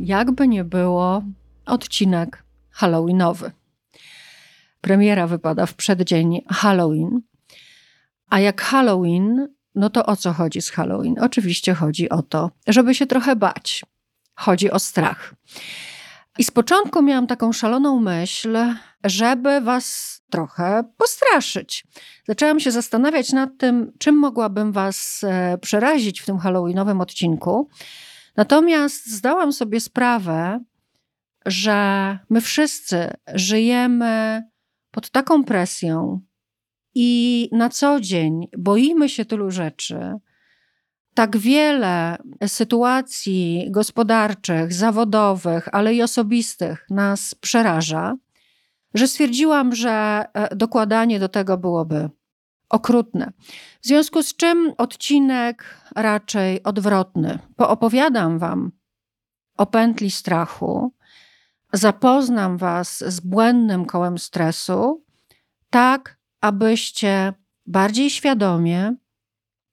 jakby nie było, odcinek Halloweenowy. Premiera wypada w przeddzień Halloween. A jak Halloween, no to o co chodzi z Halloween? Oczywiście chodzi o to, żeby się trochę bać. Chodzi o strach. I z początku miałam taką szaloną myśl, żeby was trochę postraszyć. Zaczęłam się zastanawiać nad tym, czym mogłabym was e, przerazić w tym halloweenowym odcinku. Natomiast zdałam sobie sprawę, że my wszyscy żyjemy pod taką presją i na co dzień boimy się tylu rzeczy, tak wiele sytuacji gospodarczych, zawodowych, ale i osobistych nas przeraża, że stwierdziłam, że e, dokładanie do tego byłoby okrutne. W związku z czym odcinek raczej odwrotny. Poopowiadam Wam o pętli strachu, zapoznam Was z błędnym kołem stresu, tak abyście bardziej świadomie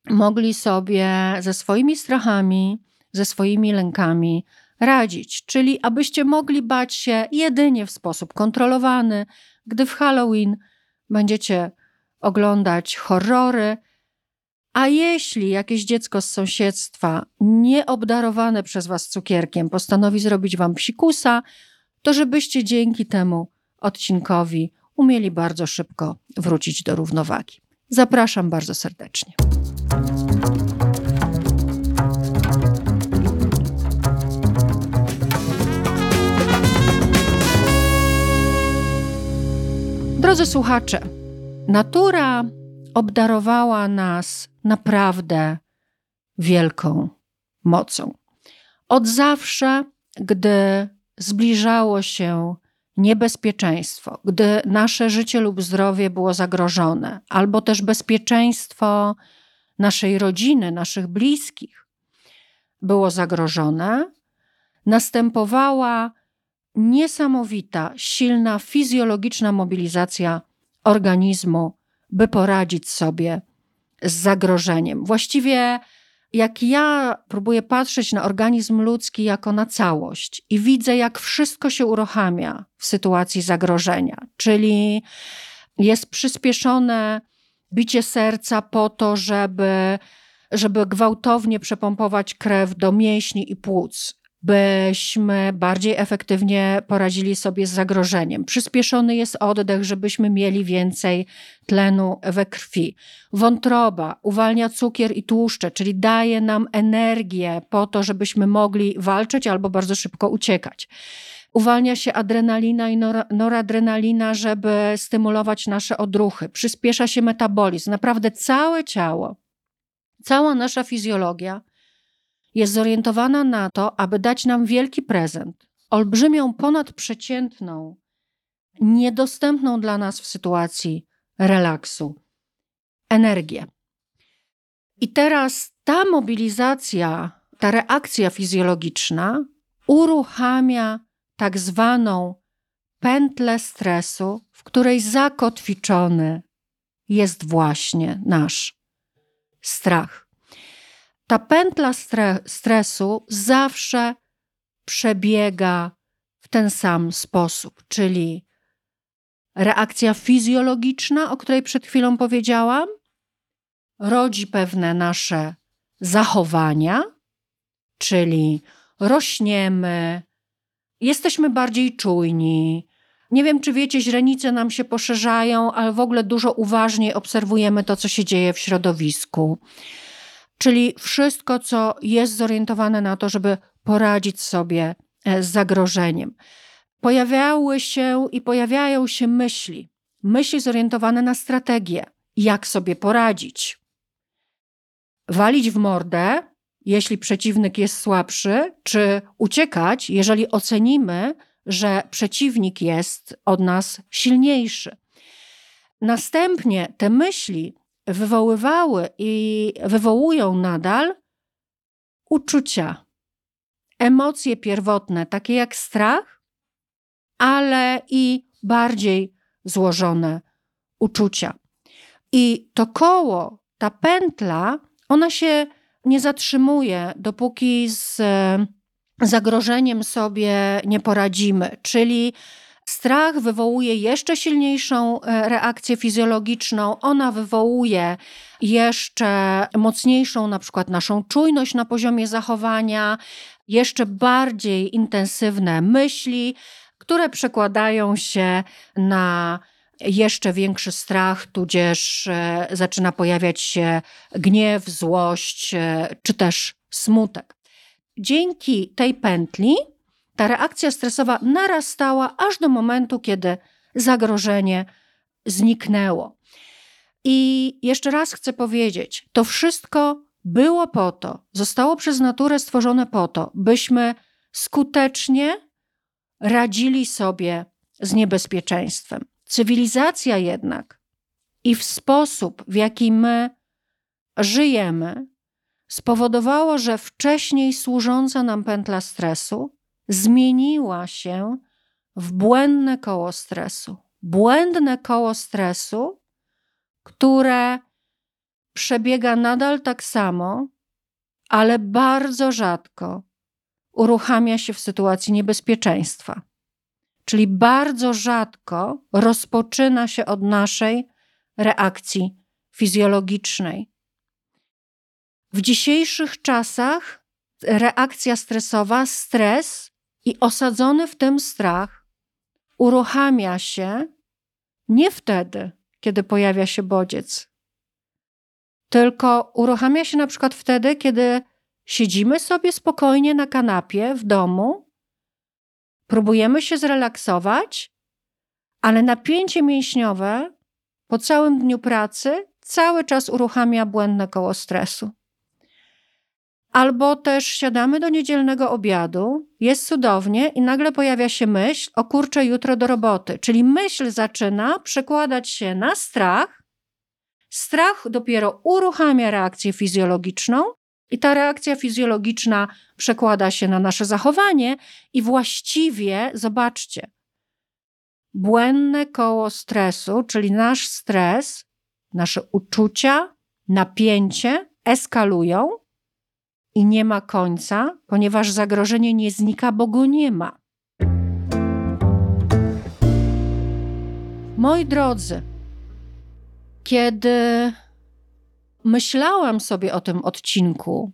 mogli sobie ze swoimi strachami, ze swoimi lękami radzić, czyli abyście mogli bać się jedynie w sposób kontrolowany, gdy w Halloween będziecie oglądać horrory. A jeśli jakieś dziecko z sąsiedztwa, nieobdarowane przez was cukierkiem, postanowi zrobić wam psikusa, to żebyście dzięki temu odcinkowi umieli bardzo szybko wrócić do równowagi. Zapraszam bardzo serdecznie. Drodzy słuchacze, natura obdarowała nas naprawdę wielką mocą. Od zawsze, gdy zbliżało się niebezpieczeństwo, gdy nasze życie lub zdrowie było zagrożone, albo też bezpieczeństwo naszej rodziny, naszych bliskich było zagrożone, następowała niesamowita, silna fizjologiczna mobilizacja organizmu, by poradzić sobie z zagrożeniem. Właściwie jak ja próbuję patrzeć na organizm ludzki jako na całość i widzę, jak wszystko się uruchamia w sytuacji zagrożenia, czyli jest przyspieszone bicie serca po to, żeby, żeby gwałtownie przepompować krew do mięśni i płuc byśmy bardziej efektywnie poradzili sobie z zagrożeniem. Przyspieszony jest oddech, żebyśmy mieli więcej tlenu we krwi. Wątroba uwalnia cukier i tłuszcze, czyli daje nam energię po to, żebyśmy mogli walczyć albo bardzo szybko uciekać. Uwalnia się adrenalina i noradrenalina, żeby stymulować nasze odruchy. Przyspiesza się metabolizm. Naprawdę całe ciało, cała nasza fizjologia jest zorientowana na to, aby dać nam wielki prezent, olbrzymią, ponadprzeciętną, niedostępną dla nas w sytuacji relaksu energię. I teraz ta mobilizacja, ta reakcja fizjologiczna uruchamia tak zwaną pętlę stresu, w której zakotwiczony jest właśnie nasz strach ta pętla stre stresu zawsze przebiega w ten sam sposób, czyli reakcja fizjologiczna, o której przed chwilą powiedziałam, rodzi pewne nasze zachowania, czyli rośniemy, jesteśmy bardziej czujni. Nie wiem, czy wiecie, źrenice nam się poszerzają, ale w ogóle dużo uważniej obserwujemy to, co się dzieje w środowisku. Czyli wszystko, co jest zorientowane na to, żeby poradzić sobie e, z zagrożeniem. Pojawiały się i pojawiają się myśli, myśli zorientowane na strategię, jak sobie poradzić. Walić w mordę, jeśli przeciwnik jest słabszy, czy uciekać, jeżeli ocenimy, że przeciwnik jest od nas silniejszy. Następnie te myśli wywoływały i wywołują nadal uczucia, emocje pierwotne, takie jak strach, ale i bardziej złożone uczucia. I to koło, ta pętla, ona się nie zatrzymuje, dopóki z zagrożeniem sobie nie poradzimy. Czyli strach wywołuje jeszcze silniejszą e, reakcję fizjologiczną, ona wywołuje jeszcze mocniejszą, na przykład naszą czujność na poziomie zachowania, jeszcze bardziej intensywne myśli, które przekładają się na jeszcze większy strach, tudzież e, zaczyna pojawiać się gniew, złość e, czy też smutek. Dzięki tej pętli ta reakcja stresowa narastała aż do momentu, kiedy zagrożenie zniknęło. I jeszcze raz chcę powiedzieć, to wszystko było po to, zostało przez naturę stworzone po to, byśmy skutecznie radzili sobie z niebezpieczeństwem. Cywilizacja jednak i w sposób, w jaki my żyjemy, spowodowało, że wcześniej służąca nam pętla stresu zmieniła się w błędne koło stresu. Błędne koło stresu, które przebiega nadal tak samo, ale bardzo rzadko uruchamia się w sytuacji niebezpieczeństwa. Czyli bardzo rzadko rozpoczyna się od naszej reakcji fizjologicznej. W dzisiejszych czasach reakcja stresowa, stres i osadzony w tym strach uruchamia się nie wtedy, kiedy pojawia się bodziec, tylko uruchamia się na przykład wtedy, kiedy siedzimy sobie spokojnie na kanapie w domu, próbujemy się zrelaksować, ale napięcie mięśniowe po całym dniu pracy cały czas uruchamia błędne koło stresu. Albo też siadamy do niedzielnego obiadu, jest cudownie i nagle pojawia się myśl, o kurczę, jutro do roboty. Czyli myśl zaczyna przekładać się na strach. Strach dopiero uruchamia reakcję fizjologiczną i ta reakcja fizjologiczna przekłada się na nasze zachowanie i właściwie, zobaczcie, błędne koło stresu, czyli nasz stres, nasze uczucia, napięcie eskalują i nie ma końca, ponieważ zagrożenie nie znika, bo go nie ma. Moi drodzy, kiedy myślałam sobie o tym odcinku,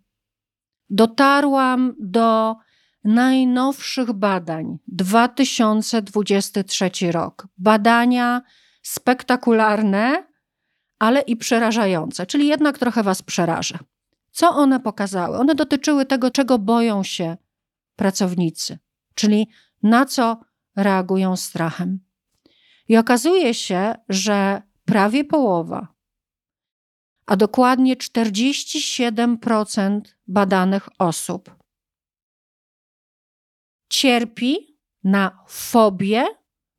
dotarłam do najnowszych badań 2023 rok. Badania spektakularne, ale i przerażające, czyli jednak trochę Was przerażę. Co one pokazały? One dotyczyły tego, czego boją się pracownicy, czyli na co reagują strachem. I okazuje się, że prawie połowa, a dokładnie 47% badanych osób cierpi na fobię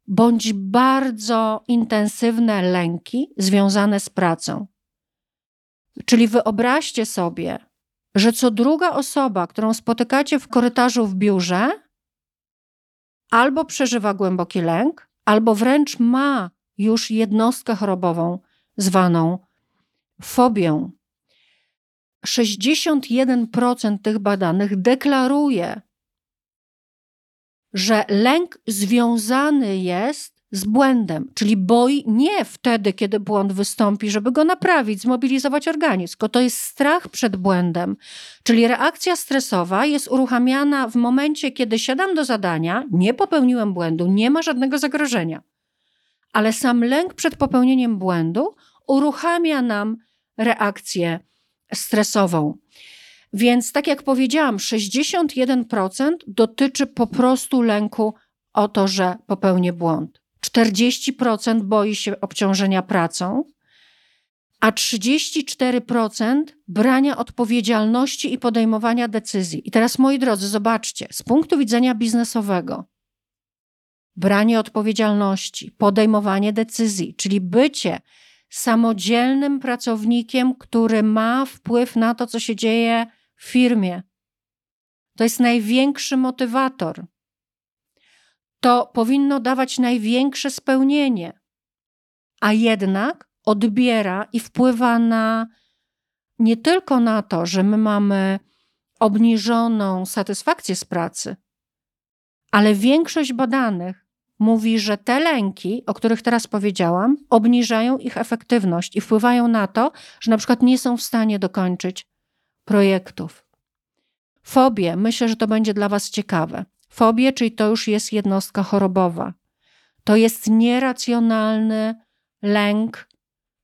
bądź bardzo intensywne lęki związane z pracą. Czyli wyobraźcie sobie, że co druga osoba, którą spotykacie w korytarzu w biurze, albo przeżywa głęboki lęk, albo wręcz ma już jednostkę chorobową zwaną fobią. 61% tych badanych deklaruje, że lęk związany jest z błędem, czyli boi nie wtedy, kiedy błąd wystąpi, żeby go naprawić, zmobilizować organizm, tylko to jest strach przed błędem. Czyli reakcja stresowa jest uruchamiana w momencie, kiedy siadam do zadania, nie popełniłem błędu, nie ma żadnego zagrożenia. Ale sam lęk przed popełnieniem błędu uruchamia nam reakcję stresową. Więc, tak jak powiedziałam, 61% dotyczy po prostu lęku o to, że popełnię błąd. 40% boi się obciążenia pracą, a 34% brania odpowiedzialności i podejmowania decyzji. I teraz, moi drodzy, zobaczcie, z punktu widzenia biznesowego, branie odpowiedzialności, podejmowanie decyzji, czyli bycie samodzielnym pracownikiem, który ma wpływ na to, co się dzieje w firmie. To jest największy motywator. To powinno dawać największe spełnienie, a jednak odbiera i wpływa na nie tylko na to, że my mamy obniżoną satysfakcję z pracy, ale większość badanych mówi, że te lęki, o których teraz powiedziałam, obniżają ich efektywność i wpływają na to, że na przykład nie są w stanie dokończyć projektów. Fobie, myślę, że to będzie dla Was ciekawe. Fobie, czyli to już jest jednostka chorobowa. To jest nieracjonalny lęk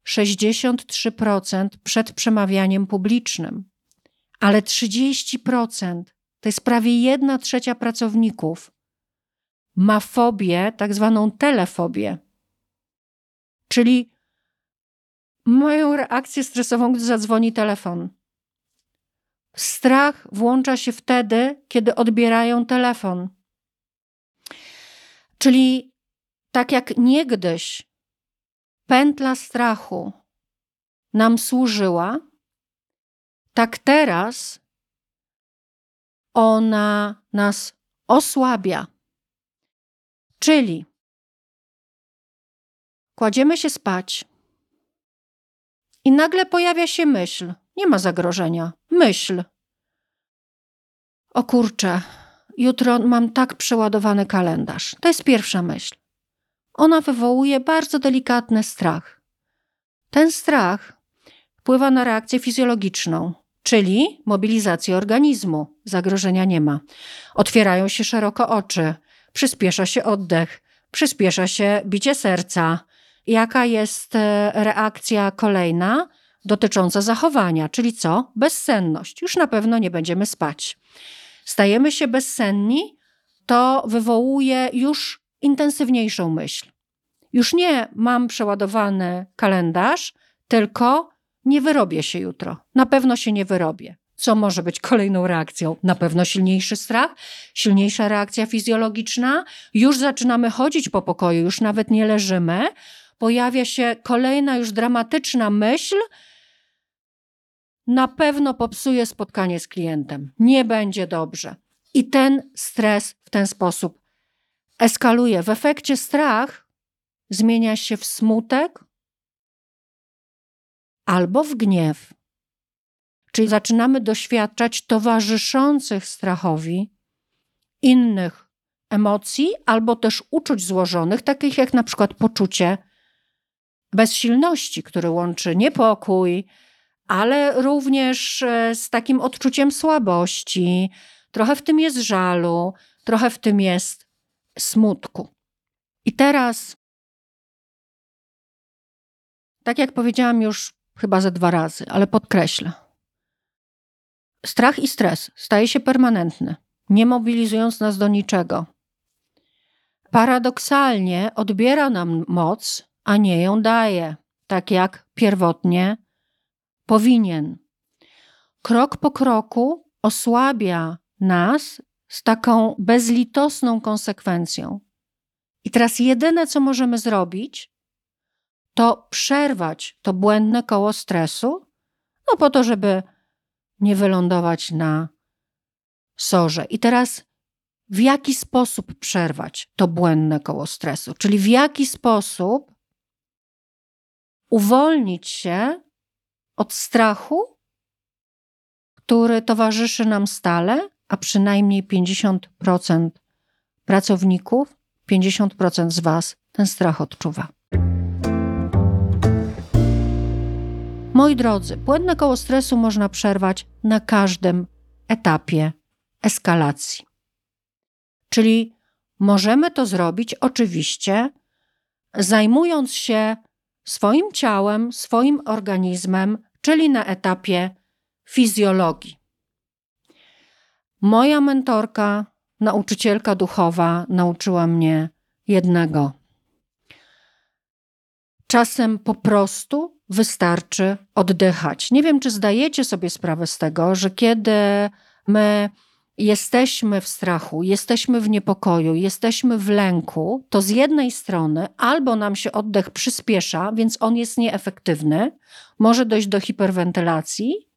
63% przed przemawianiem publicznym, ale 30% to jest prawie jedna trzecia pracowników ma fobię, tak zwaną telefobię, czyli mają reakcję stresową, gdy zadzwoni telefon. Strach włącza się wtedy, kiedy odbierają telefon. Czyli tak jak niegdyś pętla strachu nam służyła, tak teraz ona nas osłabia. Czyli kładziemy się spać i nagle pojawia się myśl. Nie ma zagrożenia. Myśl. O kurczę, jutro mam tak przeładowany kalendarz. To jest pierwsza myśl. Ona wywołuje bardzo delikatny strach. Ten strach wpływa na reakcję fizjologiczną, czyli mobilizację organizmu. Zagrożenia nie ma. Otwierają się szeroko oczy, przyspiesza się oddech, przyspiesza się bicie serca. Jaka jest e, reakcja kolejna dotycząca zachowania, czyli co? Bezsenność. Już na pewno nie będziemy spać. Stajemy się bezsenni, to wywołuje już intensywniejszą myśl. Już nie mam przeładowany kalendarz, tylko nie wyrobię się jutro. Na pewno się nie wyrobię. Co może być kolejną reakcją? Na pewno silniejszy strach, silniejsza reakcja fizjologiczna. Już zaczynamy chodzić po pokoju, już nawet nie leżymy. Pojawia się kolejna już dramatyczna myśl. Na pewno popsuje spotkanie z klientem. Nie będzie dobrze. I ten stres w ten sposób eskaluje. W efekcie strach zmienia się w smutek albo w gniew. Czyli zaczynamy doświadczać towarzyszących strachowi innych emocji albo też uczuć złożonych, takich jak na przykład poczucie bezsilności, które łączy niepokój, ale również e, z takim odczuciem słabości. Trochę w tym jest żalu, trochę w tym jest smutku. I teraz, tak jak powiedziałam już chyba ze dwa razy, ale podkreślę Strach i stres staje się permanentny, nie mobilizując nas do niczego. Paradoksalnie odbiera nam moc, a nie ją daje, tak jak pierwotnie powinien. Krok po kroku osłabia nas z taką bezlitosną konsekwencją. I teraz jedyne, co możemy zrobić, to przerwać to błędne koło stresu, no po to, żeby nie wylądować na sorze. I teraz w jaki sposób przerwać to błędne koło stresu? Czyli w jaki sposób uwolnić się od strachu, który towarzyszy nam stale, a przynajmniej 50% pracowników, 50% z Was ten strach odczuwa. Moi drodzy, błędne koło stresu można przerwać na każdym etapie eskalacji. Czyli możemy to zrobić oczywiście zajmując się swoim ciałem, swoim organizmem, czyli na etapie fizjologii. Moja mentorka, nauczycielka duchowa, nauczyła mnie jednego. Czasem po prostu wystarczy oddychać. Nie wiem, czy zdajecie sobie sprawę z tego, że kiedy my jesteśmy w strachu, jesteśmy w niepokoju, jesteśmy w lęku, to z jednej strony albo nam się oddech przyspiesza, więc on jest nieefektywny, może dojść do hiperwentylacji,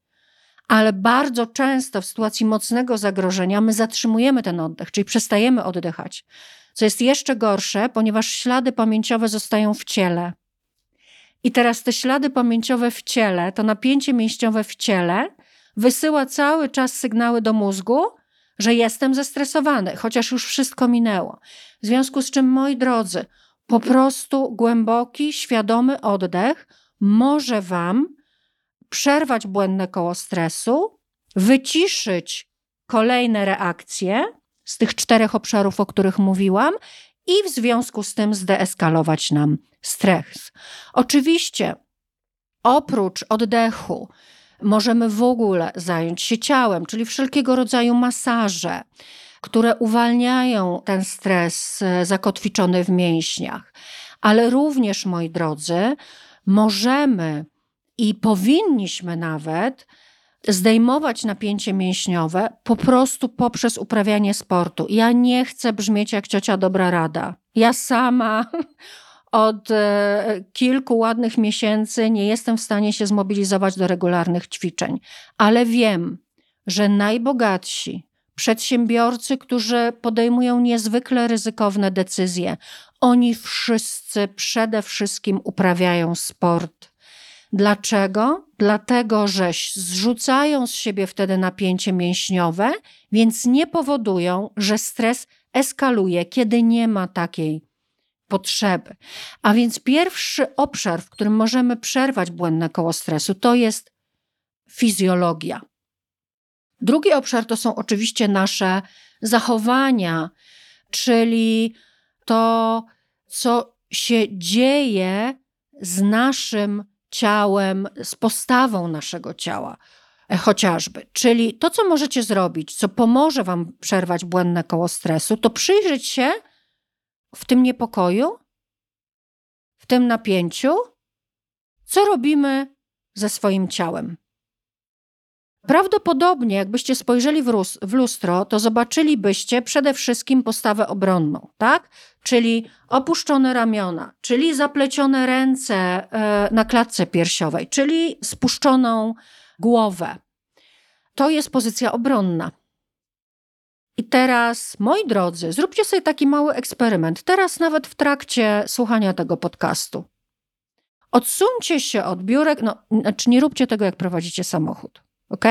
ale bardzo często w sytuacji mocnego zagrożenia my zatrzymujemy ten oddech, czyli przestajemy oddychać. Co jest jeszcze gorsze, ponieważ ślady pamięciowe zostają w ciele. I teraz te ślady pamięciowe w ciele, to napięcie mięśniowe w ciele, wysyła cały czas sygnały do mózgu, że jestem zestresowany, chociaż już wszystko minęło. W związku z czym, moi drodzy, po prostu głęboki, świadomy oddech może Wam przerwać błędne koło stresu, wyciszyć kolejne reakcje z tych czterech obszarów, o których mówiłam, i w związku z tym zdeeskalować nam stres. Oczywiście, oprócz oddechu, możemy w ogóle zająć się ciałem, czyli wszelkiego rodzaju masaże, które uwalniają ten stres e, zakotwiczony w mięśniach. Ale również, moi drodzy, możemy i powinniśmy nawet zdejmować napięcie mięśniowe po prostu poprzez uprawianie sportu. Ja nie chcę brzmieć jak ciocia dobra rada. Ja sama od e, kilku ładnych miesięcy nie jestem w stanie się zmobilizować do regularnych ćwiczeń, ale wiem, że najbogatsi przedsiębiorcy, którzy podejmują niezwykle ryzykowne decyzje, oni wszyscy przede wszystkim uprawiają sport. Dlaczego? Dlatego, że zrzucają z siebie wtedy napięcie mięśniowe, więc nie powodują, że stres eskaluje, kiedy nie ma takiej potrzeby. A więc pierwszy obszar, w którym możemy przerwać błędne koło stresu, to jest fizjologia. Drugi obszar to są oczywiście nasze zachowania, czyli to, co się dzieje z naszym ciałem, z postawą naszego ciała e, chociażby. Czyli to, co możecie zrobić, co pomoże Wam przerwać błędne koło stresu, to przyjrzeć się w tym niepokoju, w tym napięciu, co robimy ze swoim ciałem. Prawdopodobnie, jakbyście spojrzeli w, lustro, to zobaczylibyście przede wszystkim postawę obronną, tak? Czyli opuszczone ramiona, czyli zaplecione ręce e, na klatce piersiowej, czyli spuszczoną głowę. To jest pozycja obronna. I teraz, moi drodzy, zróbcie sobie taki mały eksperyment. Teraz, nawet w trakcie słuchania tego podcastu. Odsuńcie się od biurek, no, znaczy nie róbcie tego, jak prowadzicie samochód. Ok?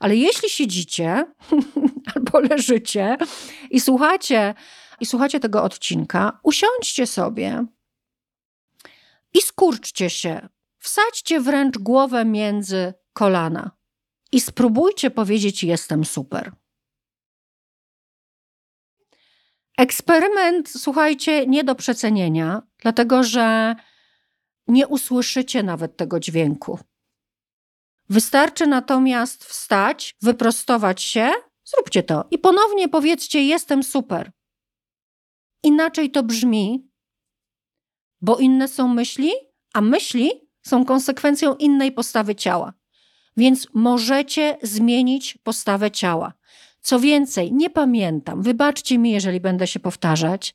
Ale jeśli siedzicie albo leżycie i słuchacie, i słuchacie tego odcinka, usiądźcie sobie i skurczcie się. Wsadźcie wręcz głowę między kolana i spróbujcie powiedzieć: Jestem super. Eksperyment, słuchajcie, nie do przecenienia, dlatego że nie usłyszycie nawet tego dźwięku. Wystarczy natomiast wstać, wyprostować się, zróbcie to i ponownie powiedzcie: Jestem super. Inaczej to brzmi, bo inne są myśli, a myśli są konsekwencją innej postawy ciała. Więc możecie zmienić postawę ciała. Co więcej, nie pamiętam, wybaczcie mi, jeżeli będę się powtarzać,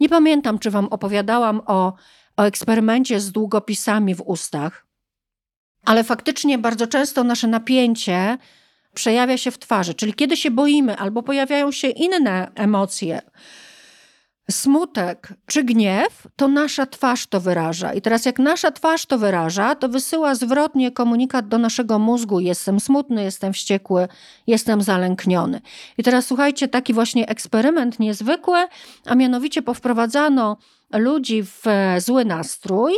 nie pamiętam, czy wam opowiadałam o, o eksperymencie z długopisami w ustach, ale faktycznie bardzo często nasze napięcie przejawia się w twarzy. Czyli kiedy się boimy albo pojawiają się inne emocje, smutek czy gniew, to nasza twarz to wyraża. I teraz, jak nasza twarz to wyraża, to wysyła zwrotnie komunikat do naszego mózgu: jestem smutny, jestem wściekły, jestem zalękniony. I teraz słuchajcie, taki właśnie eksperyment niezwykły, a mianowicie powprowadzano ludzi w zły nastrój.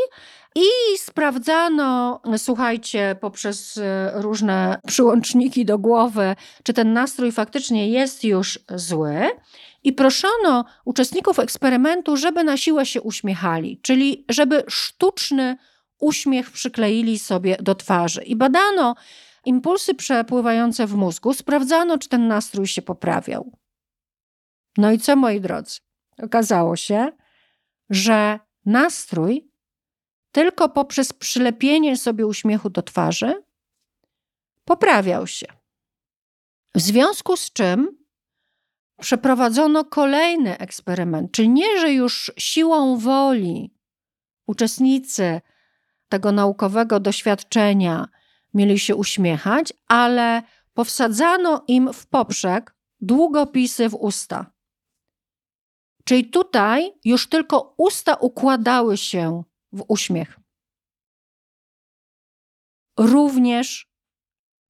I sprawdzano, słuchajcie, poprzez e, różne przyłączniki do głowy, czy ten nastrój faktycznie jest już zły. I proszono uczestników eksperymentu, żeby na siłę się uśmiechali, czyli żeby sztuczny uśmiech przykleili sobie do twarzy. I badano impulsy przepływające w mózgu, sprawdzano, czy ten nastrój się poprawiał. No i co, moi drodzy? Okazało się, że nastrój tylko poprzez przylepienie sobie uśmiechu do twarzy poprawiał się. W związku z czym przeprowadzono kolejny eksperyment, czyli nie, że już siłą woli uczestnicy tego naukowego doświadczenia mieli się uśmiechać, ale powsadzano im w poprzek długopisy w usta. Czyli tutaj już tylko usta układały się w uśmiech. Również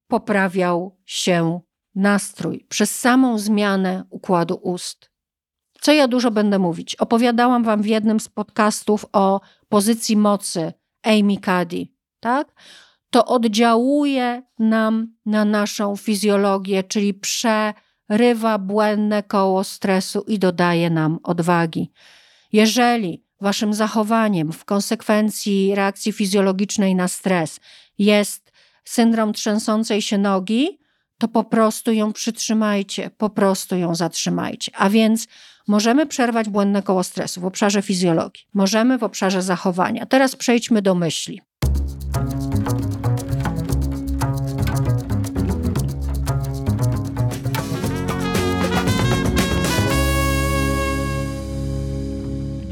poprawiał się nastrój przez samą zmianę układu ust. Co ja dużo będę mówić? Opowiadałam wam w jednym z podcastów o pozycji mocy Amy Cuddy, tak? To oddziałuje nam na naszą fizjologię, czyli przerywa błędne koło stresu i dodaje nam odwagi. Jeżeli waszym zachowaniem w konsekwencji reakcji fizjologicznej na stres jest syndrom trzęsącej się nogi, to po prostu ją przytrzymajcie, po prostu ją zatrzymajcie. A więc możemy przerwać błędne koło stresu w obszarze fizjologii, możemy w obszarze zachowania. Teraz przejdźmy do myśli.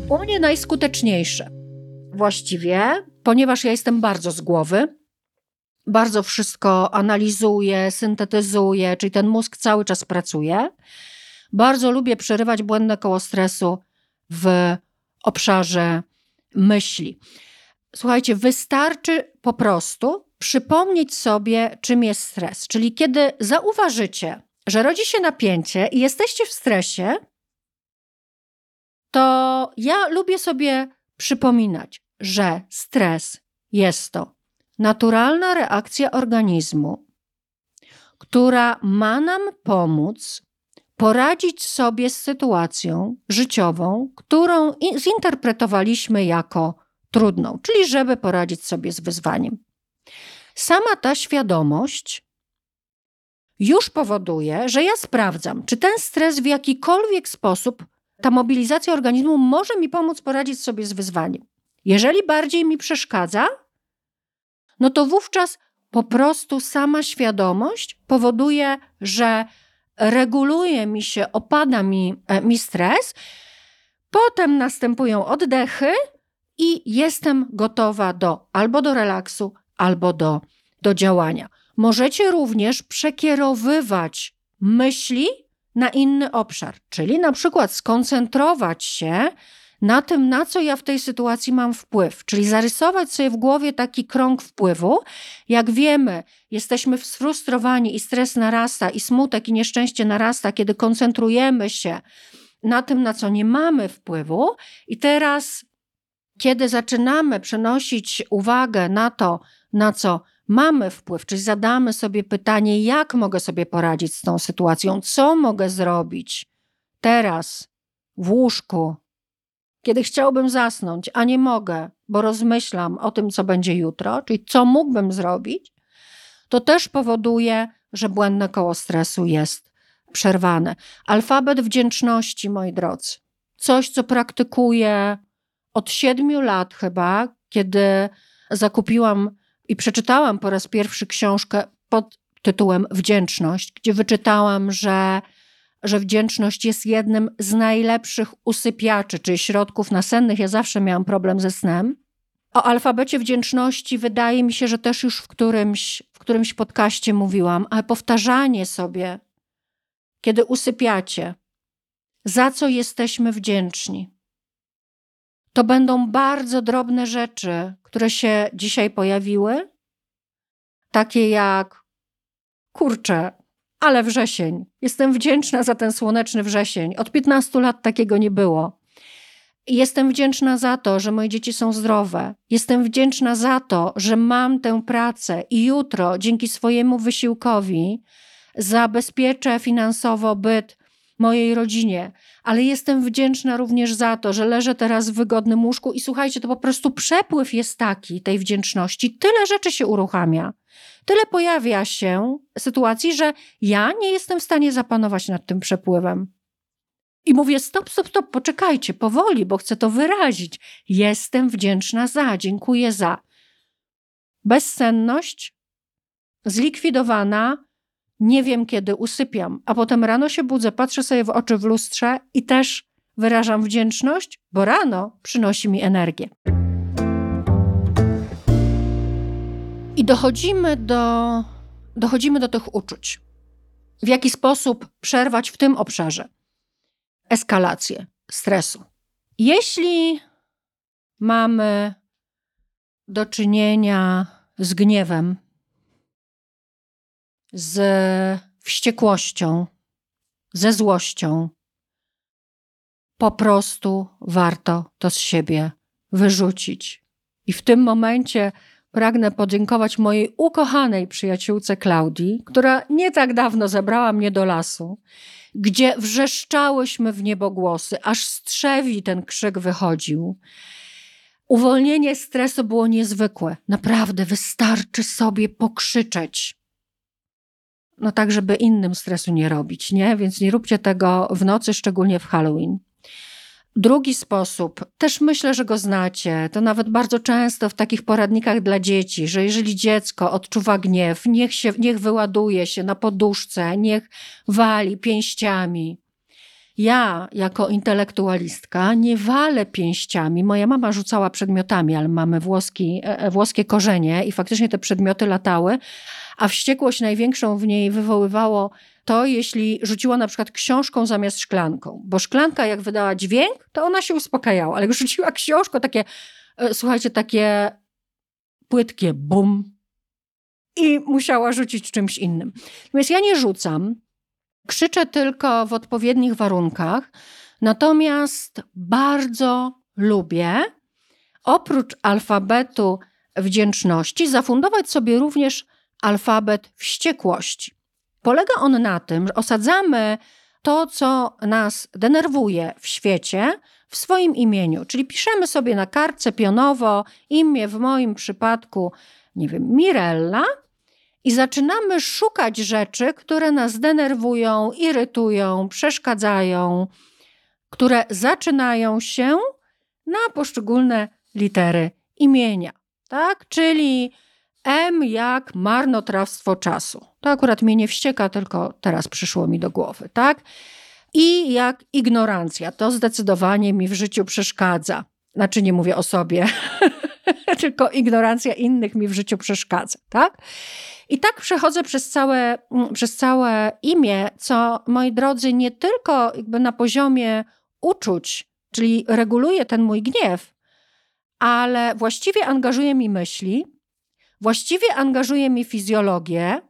U mnie najskuteczniejsze właściwie, ponieważ ja jestem bardzo z głowy, bardzo wszystko analizuje, syntetyzuje, czyli ten mózg cały czas pracuje. Bardzo lubię przerywać błędne koło stresu w obszarze myśli. Słuchajcie, wystarczy po prostu przypomnieć sobie, czym jest stres. Czyli kiedy zauważycie, że rodzi się napięcie i jesteście w stresie, to ja lubię sobie przypominać, że stres jest to naturalna reakcja organizmu, która ma nam pomóc poradzić sobie z sytuacją życiową, którą zinterpretowaliśmy jako trudną, czyli żeby poradzić sobie z wyzwaniem. Sama ta świadomość już powoduje, że ja sprawdzam, czy ten stres w jakikolwiek sposób, ta mobilizacja organizmu może mi pomóc poradzić sobie z wyzwaniem. Jeżeli bardziej mi przeszkadza, no to wówczas po prostu sama świadomość powoduje, że reguluje mi się, opada mi, e, mi stres, potem następują oddechy i jestem gotowa do albo do relaksu, albo do, do działania. Możecie również przekierowywać myśli na inny obszar, czyli na przykład skoncentrować się na tym, na co ja w tej sytuacji mam wpływ, czyli zarysować sobie w głowie taki krąg wpływu. Jak wiemy, jesteśmy sfrustrowani i stres narasta, i smutek i nieszczęście narasta, kiedy koncentrujemy się na tym, na co nie mamy wpływu, i teraz, kiedy zaczynamy przenosić uwagę na to, na co mamy wpływ, czyli zadamy sobie pytanie, jak mogę sobie poradzić z tą sytuacją, co mogę zrobić teraz w łóżku, kiedy chciałbym zasnąć, a nie mogę, bo rozmyślam o tym, co będzie jutro, czyli co mógłbym zrobić, to też powoduje, że błędne koło stresu jest przerwane. Alfabet wdzięczności, moi drodzy. Coś, co praktykuję od siedmiu lat chyba, kiedy zakupiłam i przeczytałam po raz pierwszy książkę pod tytułem Wdzięczność, gdzie wyczytałam, że że wdzięczność jest jednym z najlepszych usypiaczy, czyli środków nasennych. Ja zawsze miałam problem ze snem. O alfabecie wdzięczności wydaje mi się, że też już w którymś, w którymś podcaście mówiłam, ale powtarzanie sobie, kiedy usypiacie, za co jesteśmy wdzięczni. To będą bardzo drobne rzeczy, które się dzisiaj pojawiły, takie jak kurczę, ale wrzesień. Jestem wdzięczna za ten słoneczny wrzesień. Od 15 lat takiego nie było. Jestem wdzięczna za to, że moje dzieci są zdrowe. Jestem wdzięczna za to, że mam tę pracę i jutro dzięki swojemu wysiłkowi zabezpieczę finansowo byt mojej rodzinie, ale jestem wdzięczna również za to, że leżę teraz w wygodnym łóżku i słuchajcie, to po prostu przepływ jest taki tej wdzięczności. Tyle rzeczy się uruchamia. Tyle pojawia się sytuacji, że ja nie jestem w stanie zapanować nad tym przepływem. I mówię: stop, stop, stop, poczekajcie, powoli, bo chcę to wyrazić. Jestem wdzięczna za, dziękuję za. Bezsenność zlikwidowana, nie wiem kiedy usypiam, a potem rano się budzę, patrzę sobie w oczy w lustrze i też wyrażam wdzięczność, bo rano przynosi mi energię. I dochodzimy do, dochodzimy do tych uczuć. W jaki sposób przerwać w tym obszarze eskalację stresu? Jeśli mamy do czynienia z gniewem, z wściekłością, ze złością, po prostu warto to z siebie wyrzucić. I w tym momencie pragnę podziękować mojej ukochanej przyjaciółce Klaudii, która nie tak dawno zabrała mnie do lasu, gdzie wrzeszczałyśmy w niebogłosy, aż z trzewi ten krzyk wychodził. Uwolnienie stresu było niezwykłe. Naprawdę wystarczy sobie pokrzyczeć. No tak, żeby innym stresu nie robić, nie? Więc nie róbcie tego w nocy, szczególnie w Halloween. Drugi sposób, też myślę, że go znacie, to nawet bardzo często w takich poradnikach dla dzieci, że jeżeli dziecko odczuwa gniew, niech, się, niech wyładuje się na poduszce, niech wali pięściami. Ja, jako intelektualistka, nie walę pięściami. Moja mama rzucała przedmiotami, ale mamy włoski, e, e, włoskie korzenie i faktycznie te przedmioty latały, a wściekłość największą w niej wywoływało to, jeśli rzuciła na przykład książką zamiast szklanką. Bo szklanka, jak wydała dźwięk, to ona się uspokajała, ale jak rzuciła książką, takie, e, słuchajcie, takie płytkie bum, i musiała rzucić czymś innym. Natomiast ja nie rzucam, krzyczę tylko w odpowiednich warunkach, natomiast bardzo lubię, oprócz alfabetu wdzięczności, zafundować sobie również alfabet wściekłości. Polega on na tym, że osadzamy to, co nas denerwuje w świecie, w swoim imieniu. Czyli piszemy sobie na kartce pionowo imię, w moim przypadku, nie wiem, Mirella, i zaczynamy szukać rzeczy, które nas denerwują, irytują, przeszkadzają, które zaczynają się na poszczególne litery imienia. Tak? Czyli M jak marnotrawstwo czasu. To akurat mnie nie wścieka, tylko teraz przyszło mi do głowy, tak? I jak ignorancja. To zdecydowanie mi w życiu przeszkadza. Znaczy nie mówię o sobie, tylko ignorancja innych mi w życiu przeszkadza, tak? I tak przechodzę przez całe, mm, przez całe imię, co moi drodzy, nie tylko jakby na poziomie uczuć, czyli reguluje ten mój gniew, ale właściwie angażuje mi myśli, właściwie angażuje mi fizjologię,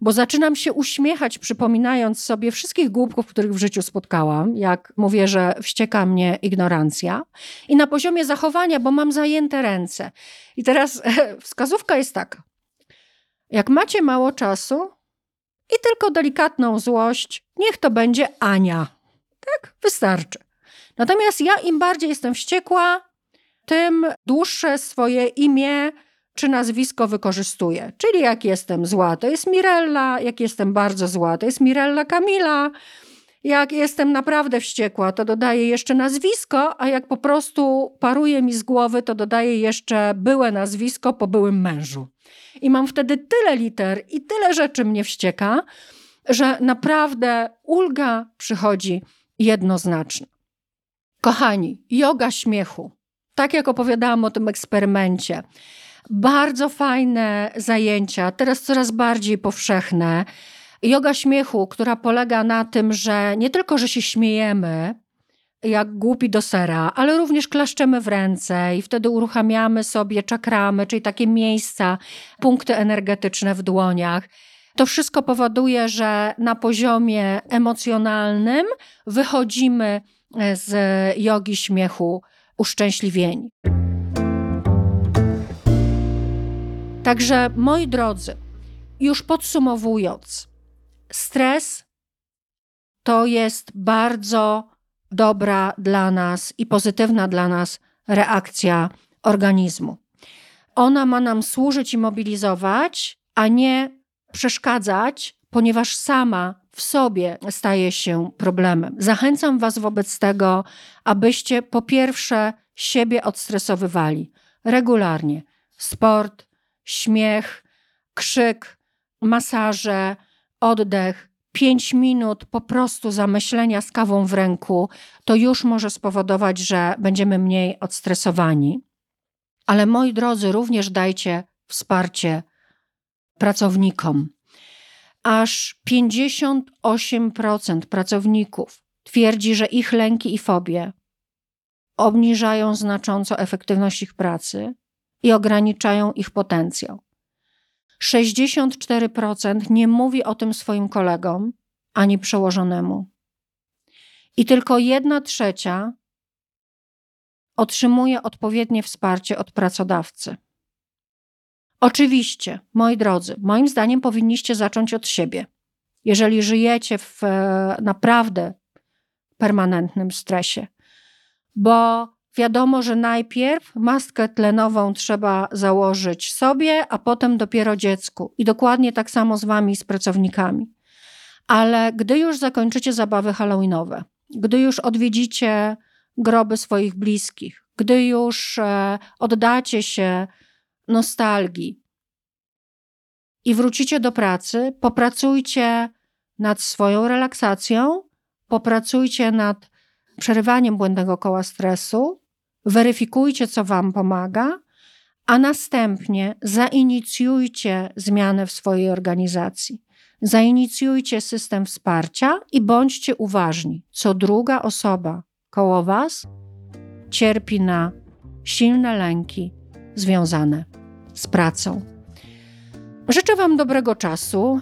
bo zaczynam się uśmiechać, przypominając sobie wszystkich głupków, których w życiu spotkałam, jak mówię, że wścieka mnie ignorancja. I na poziomie zachowania, bo mam zajęte ręce. I teraz wskazówka jest taka. Jak macie mało czasu i tylko delikatną złość, niech to będzie Ania. Tak, wystarczy. Natomiast ja im bardziej jestem wściekła, tym dłuższe swoje imię czy nazwisko wykorzystuję. Czyli jak jestem zła, to jest Mirella, jak jestem bardzo zła, to jest Mirella Kamila. Jak jestem naprawdę wściekła, to dodaję jeszcze nazwisko, a jak po prostu paruje mi z głowy, to dodaję jeszcze byłe nazwisko po byłym mężu. I mam wtedy tyle liter i tyle rzeczy mnie wścieka, że naprawdę ulga przychodzi jednoznacznie. Kochani, yoga śmiechu. Tak jak opowiadałam o tym eksperymencie. Bardzo fajne zajęcia, teraz coraz bardziej powszechne. Yoga śmiechu, która polega na tym, że nie tylko, że się śmiejemy, jak głupi do sera, ale również klaszczemy w ręce i wtedy uruchamiamy sobie czakramy, czyli takie miejsca, punkty energetyczne w dłoniach. To wszystko powoduje, że na poziomie emocjonalnym wychodzimy z jogi śmiechu uszczęśliwieni. Także moi drodzy, już podsumowując, stres to jest bardzo dobra dla nas i pozytywna dla nas reakcja organizmu. Ona ma nam służyć i mobilizować, a nie przeszkadzać, ponieważ sama w sobie staje się problemem. Zachęcam Was wobec tego, abyście po pierwsze siebie odstresowywali regularnie. Sport, śmiech, krzyk, masaże, oddech, pięć minut po prostu zamyślenia z kawą w ręku, to już może spowodować, że będziemy mniej odstresowani. Ale moi drodzy, również dajcie wsparcie pracownikom. Aż 58% pracowników twierdzi, że ich lęki i fobie obniżają znacząco efektywność ich pracy i ograniczają ich potencjał. 64% nie mówi o tym swoim kolegom ani przełożonemu. I tylko jedna trzecia otrzymuje odpowiednie wsparcie od pracodawcy. Oczywiście, moi drodzy, moim zdaniem powinniście zacząć od siebie. Jeżeli żyjecie w e, naprawdę permanentnym stresie, bo wiadomo, że najpierw maskę tlenową trzeba założyć sobie, a potem dopiero dziecku. I dokładnie tak samo z wami, z pracownikami. Ale gdy już zakończycie zabawy halloweenowe, gdy już odwiedzicie groby swoich bliskich, gdy już e, oddacie się nostalgii i wrócicie do pracy, popracujcie nad swoją relaksacją, popracujcie nad przerywaniem błędnego koła stresu, weryfikujcie, co Wam pomaga, a następnie zainicjujcie zmianę w swojej organizacji. Zainicjujcie system wsparcia i bądźcie uważni, co druga osoba koło Was cierpi na silne lęki związane z pracą. Życzę Wam dobrego czasu,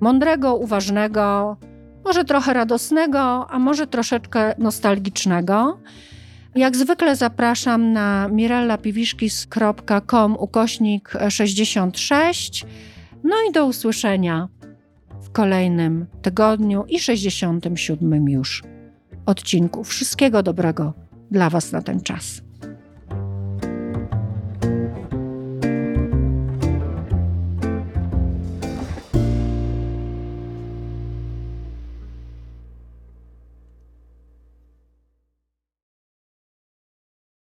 mądrego, uważnego, może trochę radosnego, a może troszeczkę nostalgicznego. Jak zwykle zapraszam na mirellapiwiszkis.com ukośnik 66. No i do usłyszenia w kolejnym tygodniu i 67 już odcinku. Wszystkiego dobrego dla Was na ten czas.